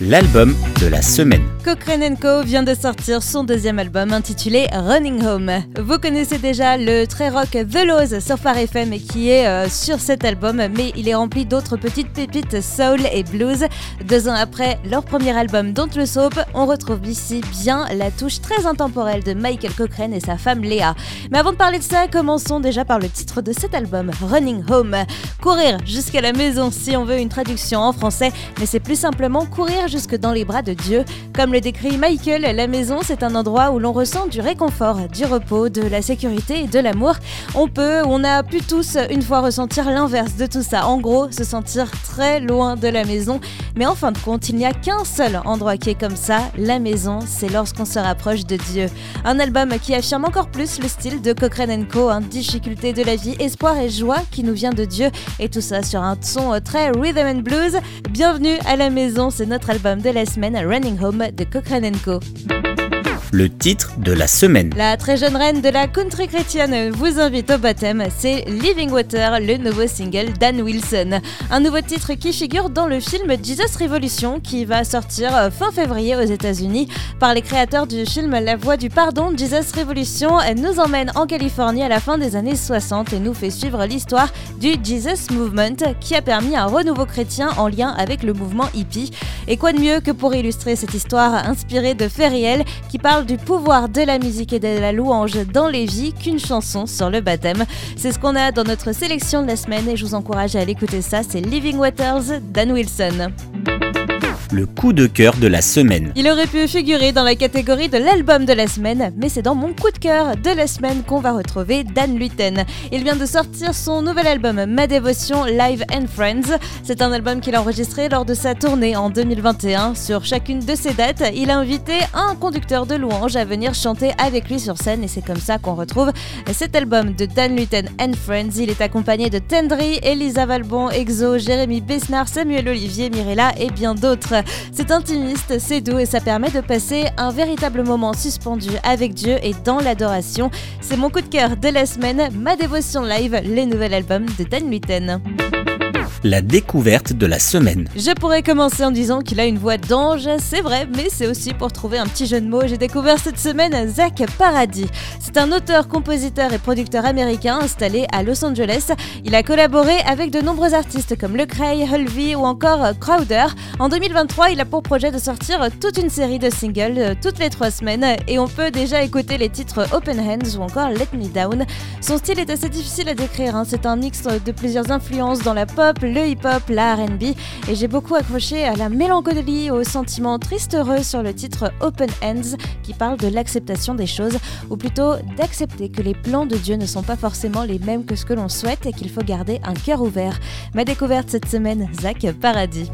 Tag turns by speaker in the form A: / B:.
A: l'album de la semaine.
B: Cochrane Co vient de sortir son deuxième album intitulé Running Home. Vous connaissez déjà le très rock The Laws sur Phare FM qui est euh, sur cet album, mais il est rempli d'autres petites pépites soul et blues. Deux ans après leur premier album Don't le Soap, on retrouve ici bien la touche très intemporelle de Michael Cochrane et sa femme Léa. Mais avant de parler de ça, commençons déjà par le titre de cet album, Running Home. Courir jusqu'à la maison si on veut une traduction en français, mais c'est plus simplement courir jusque dans les bras de Dieu. Comme le décrit Michael, la maison, c'est un endroit où l'on ressent du réconfort, du repos, de la sécurité et de l'amour. On peut, on a pu tous une fois ressentir l'inverse de tout ça. En gros, se sentir très loin de la maison. Mais en fin de compte, il n'y a qu'un seul endroit qui est comme ça. La maison, c'est lorsqu'on se rapproche de Dieu. Un album qui affirme encore plus le style de Cochrane Co. Hein. difficulté de la vie, espoir et joie qui nous vient de Dieu. Et tout ça sur un son très rhythm and blues. Bienvenue à la maison, c'est notre album de la semaine Running Home de Cochrane Co
A: le titre de la semaine.
B: La très jeune reine de la country chrétienne vous invite au baptême, c'est Living Water, le nouveau single d'Anne Wilson. Un nouveau titre qui figure dans le film Jesus Revolution qui va sortir euh, fin février aux États-Unis par les créateurs du film La Voix du Pardon. Jesus Revolution nous emmène en Californie à la fin des années 60 et nous fait suivre l'histoire du Jesus Movement qui a permis un renouveau chrétien en lien avec le mouvement hippie. Et quoi de mieux que pour illustrer cette histoire inspirée de faits réels qui parle du pouvoir de la musique et de la louange dans les vies qu'une chanson sur le baptême. C'est ce qu'on a dans notre sélection de la semaine et je vous encourage à aller écouter ça. C'est Living Waters Dan Wilson
A: le coup de cœur de la semaine.
B: Il aurait pu figurer dans la catégorie de l'album de la semaine, mais c'est dans mon coup de cœur de la semaine qu'on va retrouver Dan Luten. Il vient de sortir son nouvel album Ma Dévotion Live and Friends. C'est un album qu'il a enregistré lors de sa tournée en 2021. Sur chacune de ses dates, il a invité un conducteur de louange à venir chanter avec lui sur scène et c'est comme ça qu'on retrouve cet album de Dan Luten and Friends. Il est accompagné de Tendry, Elisa Valbon, Exo, Jérémy Besnard, Samuel Olivier, Mirella et bien d'autres. C'est intimiste, c'est doux et ça permet de passer un véritable moment suspendu avec Dieu et dans l'adoration. C'est mon coup de cœur de la semaine, ma dévotion live, les nouvel album de Dan Luiten
A: la découverte de la semaine.
B: Je pourrais commencer en disant qu'il a une voix d'ange, c'est vrai, mais c'est aussi pour trouver un petit jeu de mots. J'ai découvert cette semaine Zach Paradis. C'est un auteur, compositeur et producteur américain installé à Los Angeles. Il a collaboré avec de nombreux artistes comme Le Cray, Hulvey ou encore Crowder. En 2023, il a pour projet de sortir toute une série de singles euh, toutes les trois semaines et on peut déjà écouter les titres Open Hands ou encore Let Me Down. Son style est assez difficile à décrire, hein. c'est un mix de plusieurs influences dans la pop, le hip-hop, la RB, et j'ai beaucoup accroché à la mélancolie, au sentiment triste heureux sur le titre Open Ends, qui parle de l'acceptation des choses, ou plutôt d'accepter que les plans de Dieu ne sont pas forcément les mêmes que ce que l'on souhaite et qu'il faut garder un cœur ouvert. Ma découverte cette semaine, Zach Paradis.